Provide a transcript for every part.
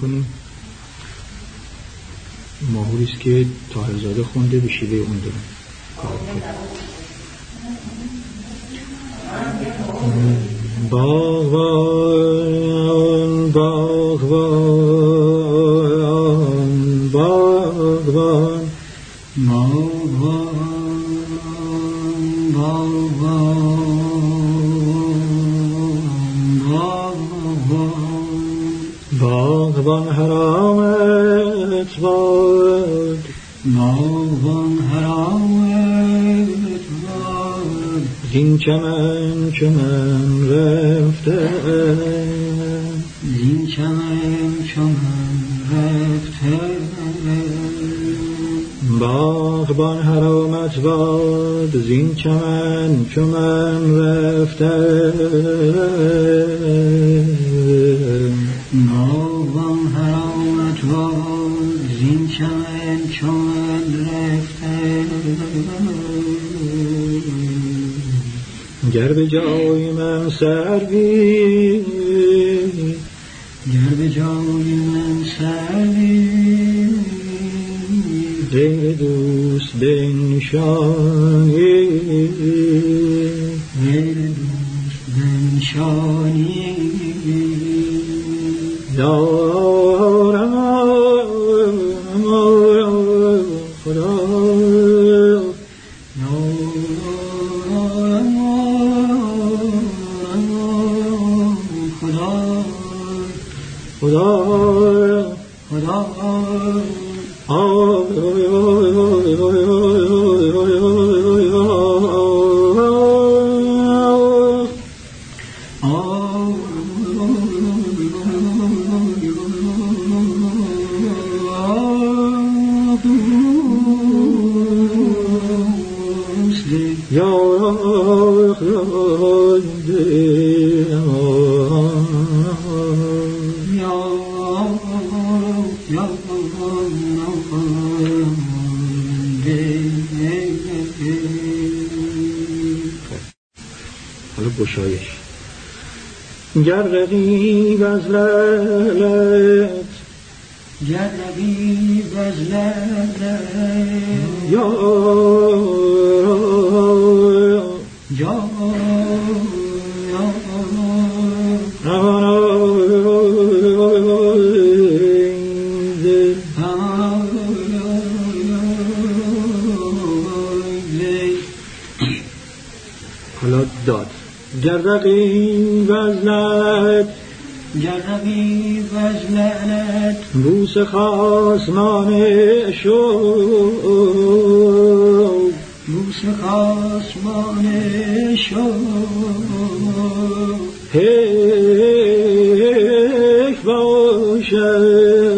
کنیم. ماهوری است که تاهرزاده خونده به شیوه اون دارم باغوان باغوان باغوان باغبان حرامت باد. باغبان حرامت باد. زین چمن چمن رفته. زین چمن چمن رفته. باغبان حرامت باد. زین چمن چمن رفته. گر به جای من سروی. گر به جای من سروی. غیر دوست بنشانی. غیر دوست بنشانی. خدا. یا گشایش. گر رقیب از لعلت گر رقیب از لعلت یا یا حالا گر رقیب از لعلت گر رقیب از لعنت بوس خاسمان شو. بوس خاسمان شو. حیف باشد.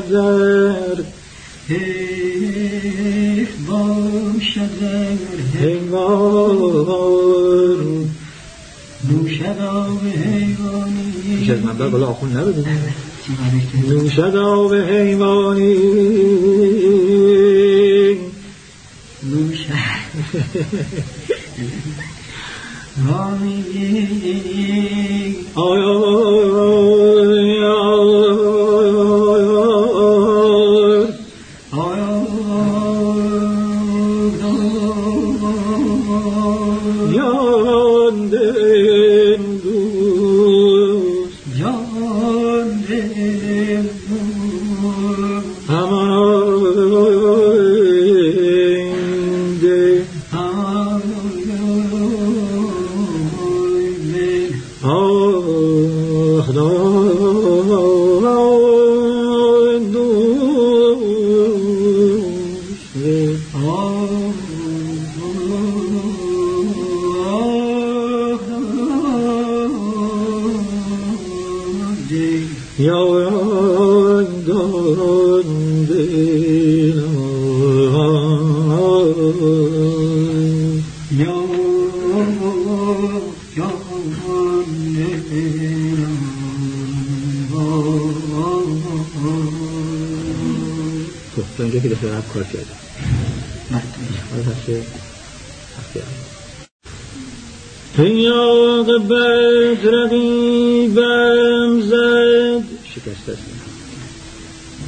باشد در حیف باشد در حیوان نوشد حیوانی. پیش از منبر بالا آخون که نوشد آب حیوانی. نوشد. آیا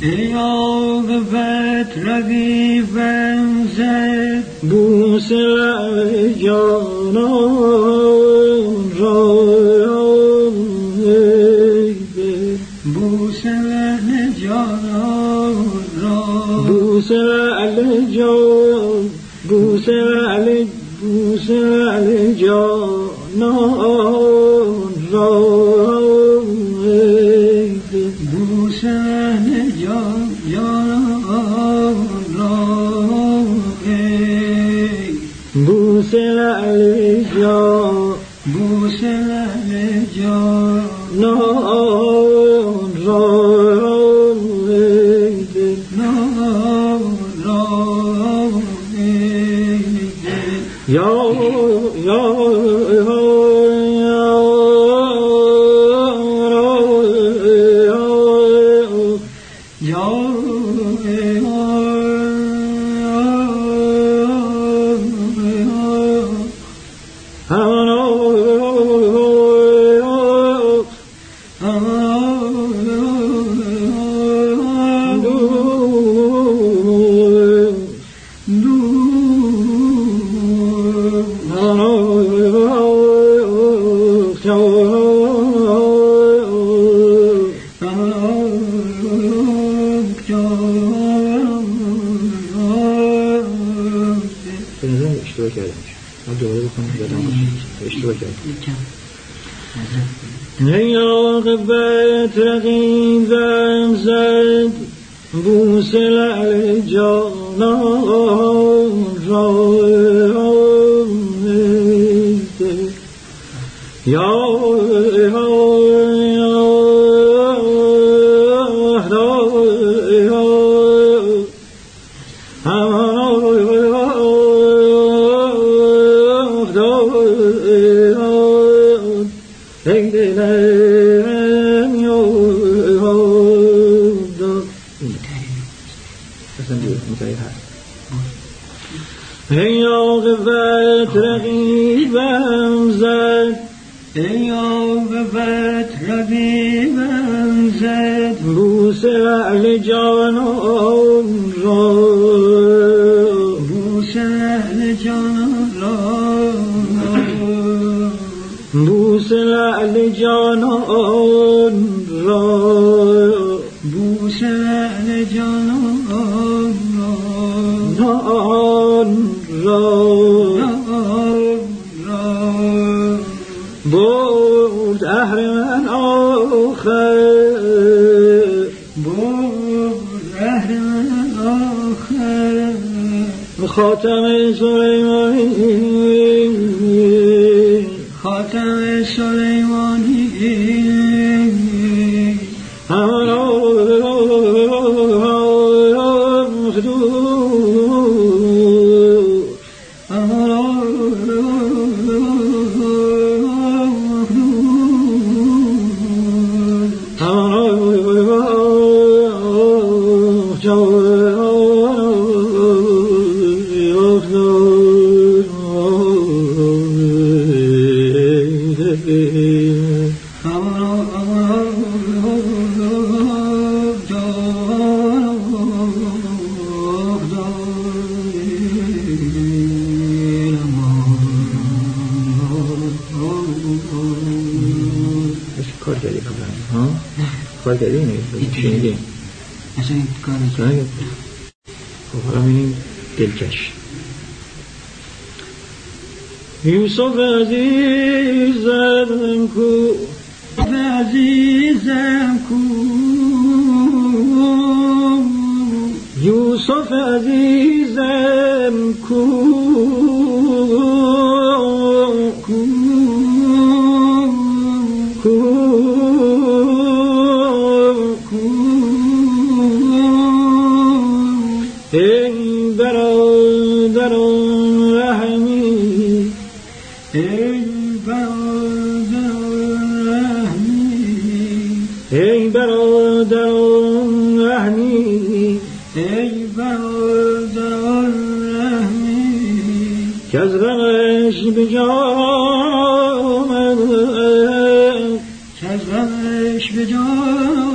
پیاق بد رقیبم زد بوس لعل جانان را. بوس لحن جانان را بوس لعل جان بوس لعل بوس لعل جانان بوس لعل جان بوس لحن جان نان را ای دل. را ای دل یا یا یا یا بوس اهل جان را. نان را اهر آخر. بود اهل من آخر. خاتم سلیمانی. خاتم سلیمانی. کار کردی اینو شنیدی اصلا این کار نه. خب حالا میریم دلکش. یوسف عزیزم کو ای برادر رحمی ای برادر رحمی ای برادر رحمی ای برادر رحمی. که از غمش به جان آمد که از غمش به جان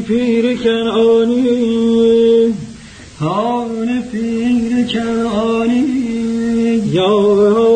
پیر کنعانی حال پیر کنعانی. یا یا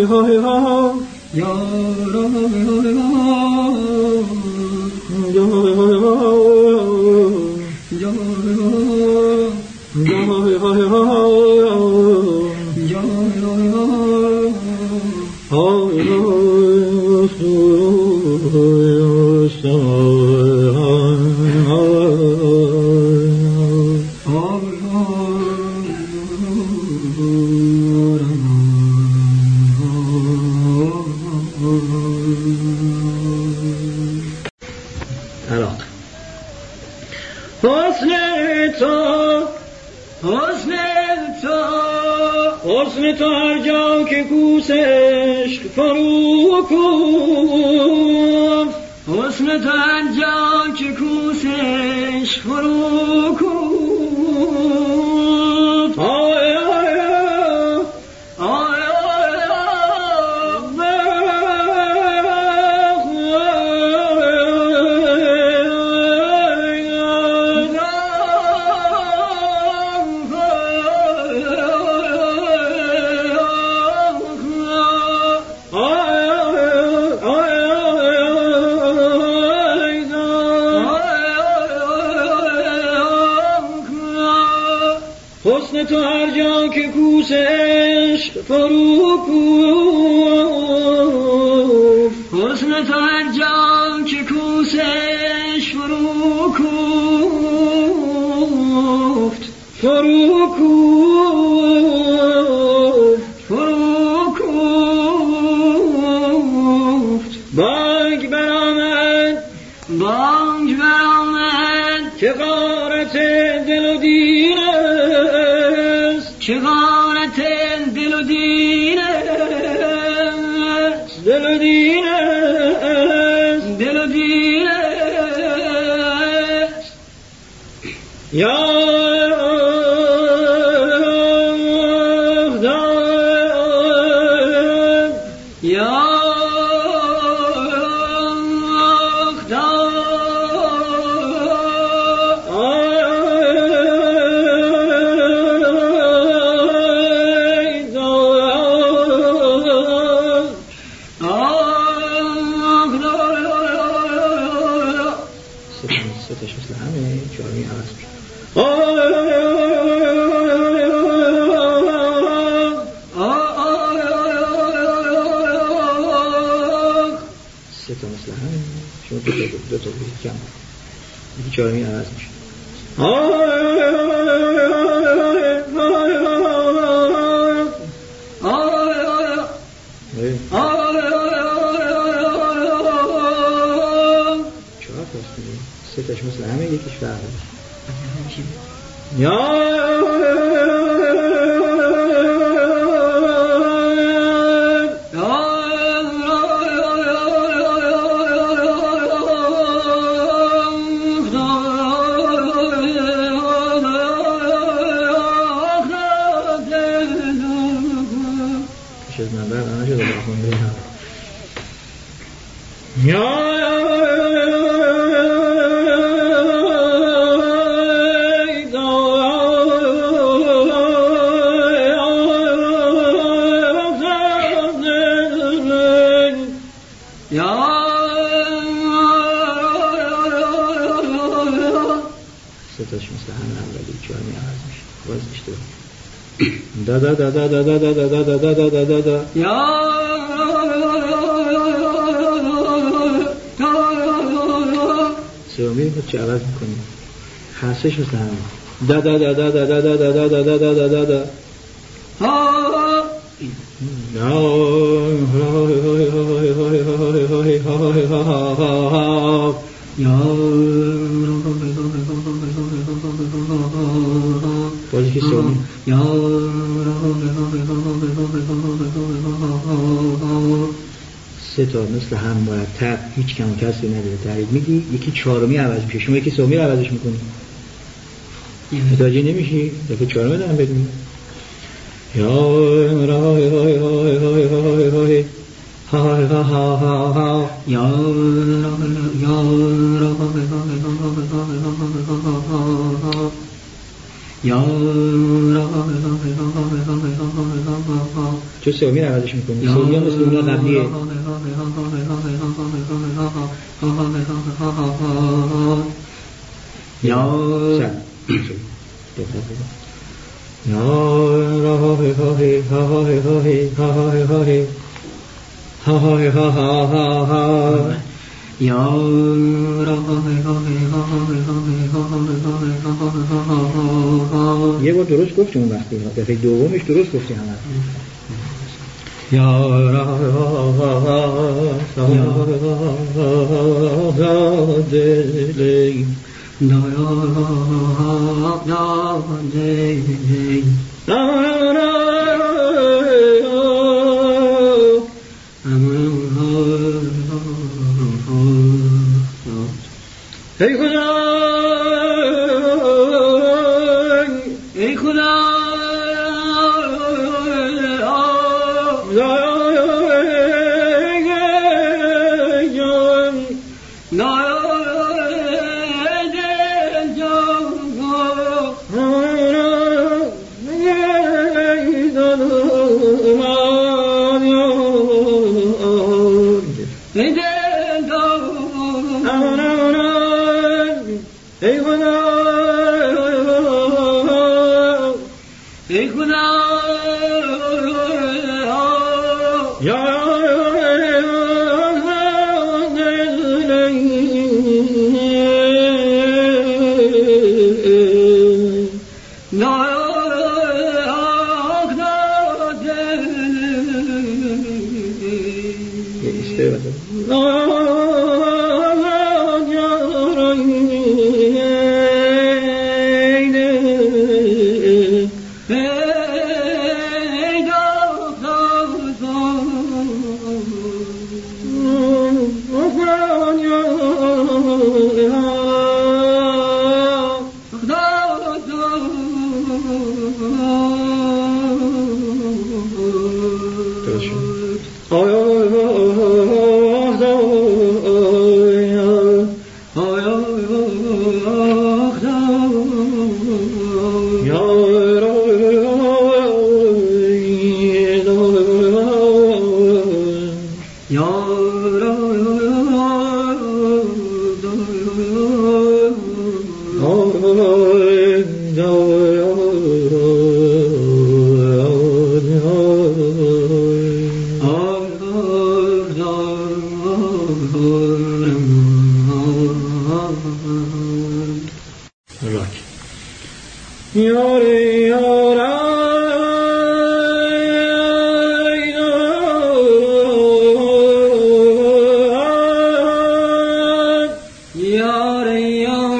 هی ها هی ها یا لا هی ها هی ها یا هی ها هی ها یا هی ها یا هی ها هی ها یا هی ها هی ها ها یا رسول الله فروکوف حسن تو هر جام که کوسش فروکوفت فروکوف فروکوفت بانگ برآمد. بانگ برآمد. که غارت دل و دیر است. غارت الدين شما دو تا دو تا کم یکی چهارمی عوض میشه. چهار پاس میگه سه تاش مثل همه یکیش فرق یا ستاش مثل همه اولی چهار می عوض میشه باز اشتباه دا دا دا دا دا دا دا دا دا دا دا دا دا دا یا سومی رو چه عوض می‌کنیم خاصش مثل همه دا دا دا دا دا دا دا دا دا دا دا دا دا دا بازی سه تا مثل هم مرتب هیچ کم و کسری نداره. تحریک میگی یکی چهارمی عوض میشه. شما یکی سومی عوضش می‌کنی. متوجه نمیشی؟ دفعه چهارمی دارم بهت ho ho ho ho ho yo lo yo lo ho ho ho ho ho ho چه سومی عوضش میکنی؟ سومی هم مثل اون قبلیه یا یه بار درست گفتیم اون وقتی دفعه دومش درست گفتی همه یا را دلی 谁リ呢。النار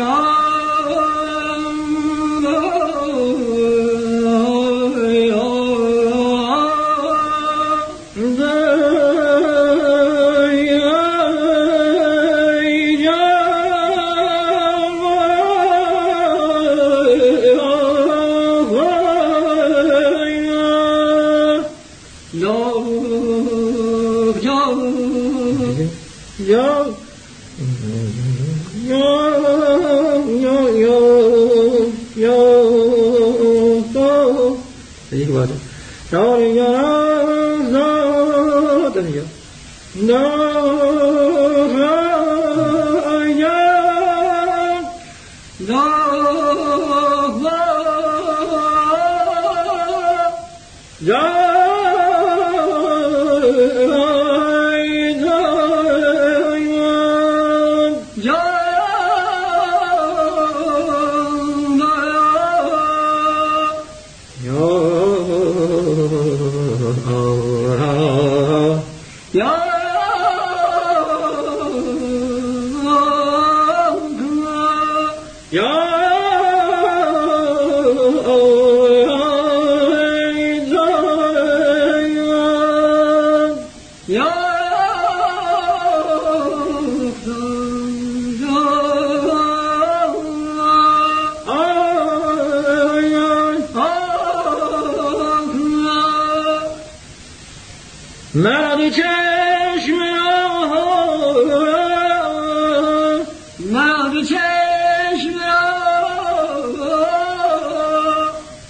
یاران زاد نه Yeah.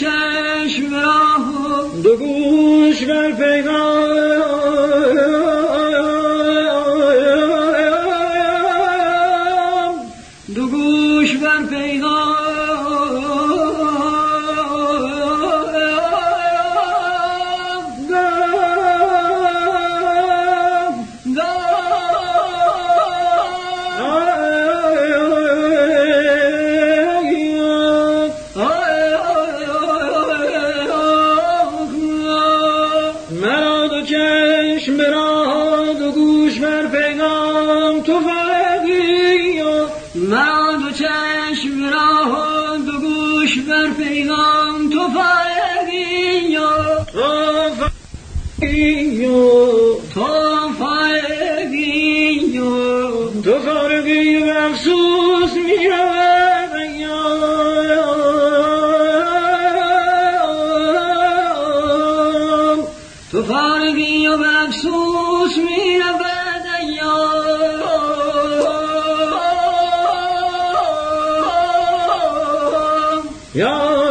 چشم راه دو گوش بر پیغام Yeah.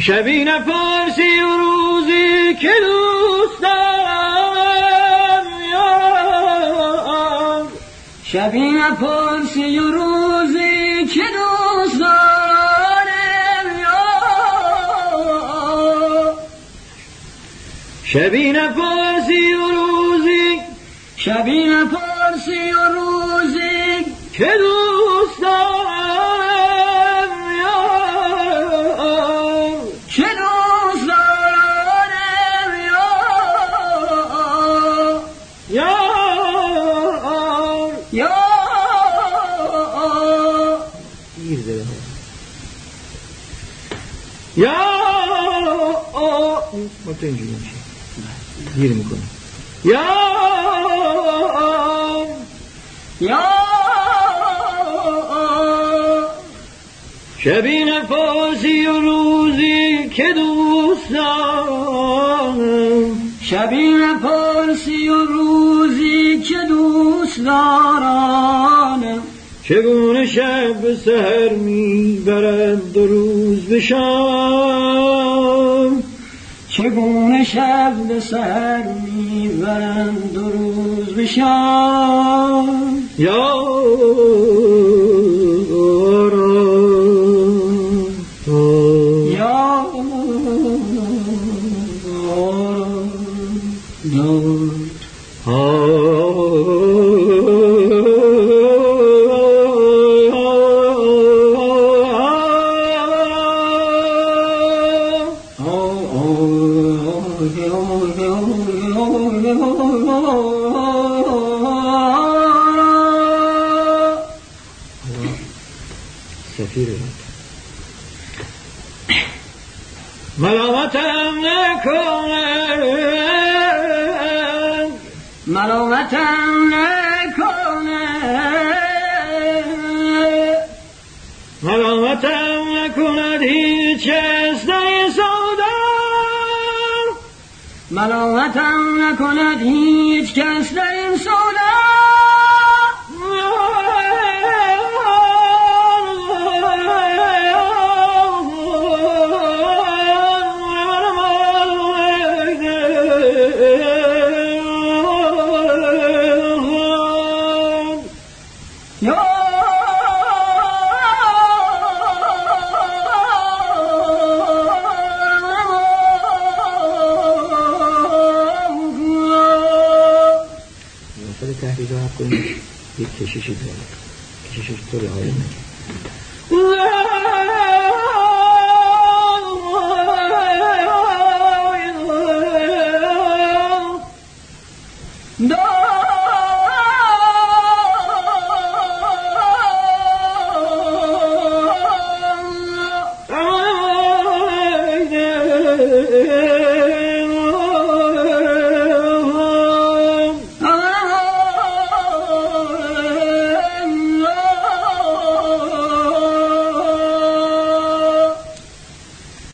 شبی نپرسی و روزی که دوست دارم شبی نپرسی و روزی که دوست دارم شبی نپرسی و روزی شبی نپرسی و روزی که دوست خود تو اینجوری میشه. گیر می‌کنه یا یا شبین فازی و روزی که دوست دارم شبین فارسی و روزی که دوست دارم چگونه شب سهر می‌برد و روز به چگونه شب به سر می‌برند دو روز یا یا القناديل 不了你。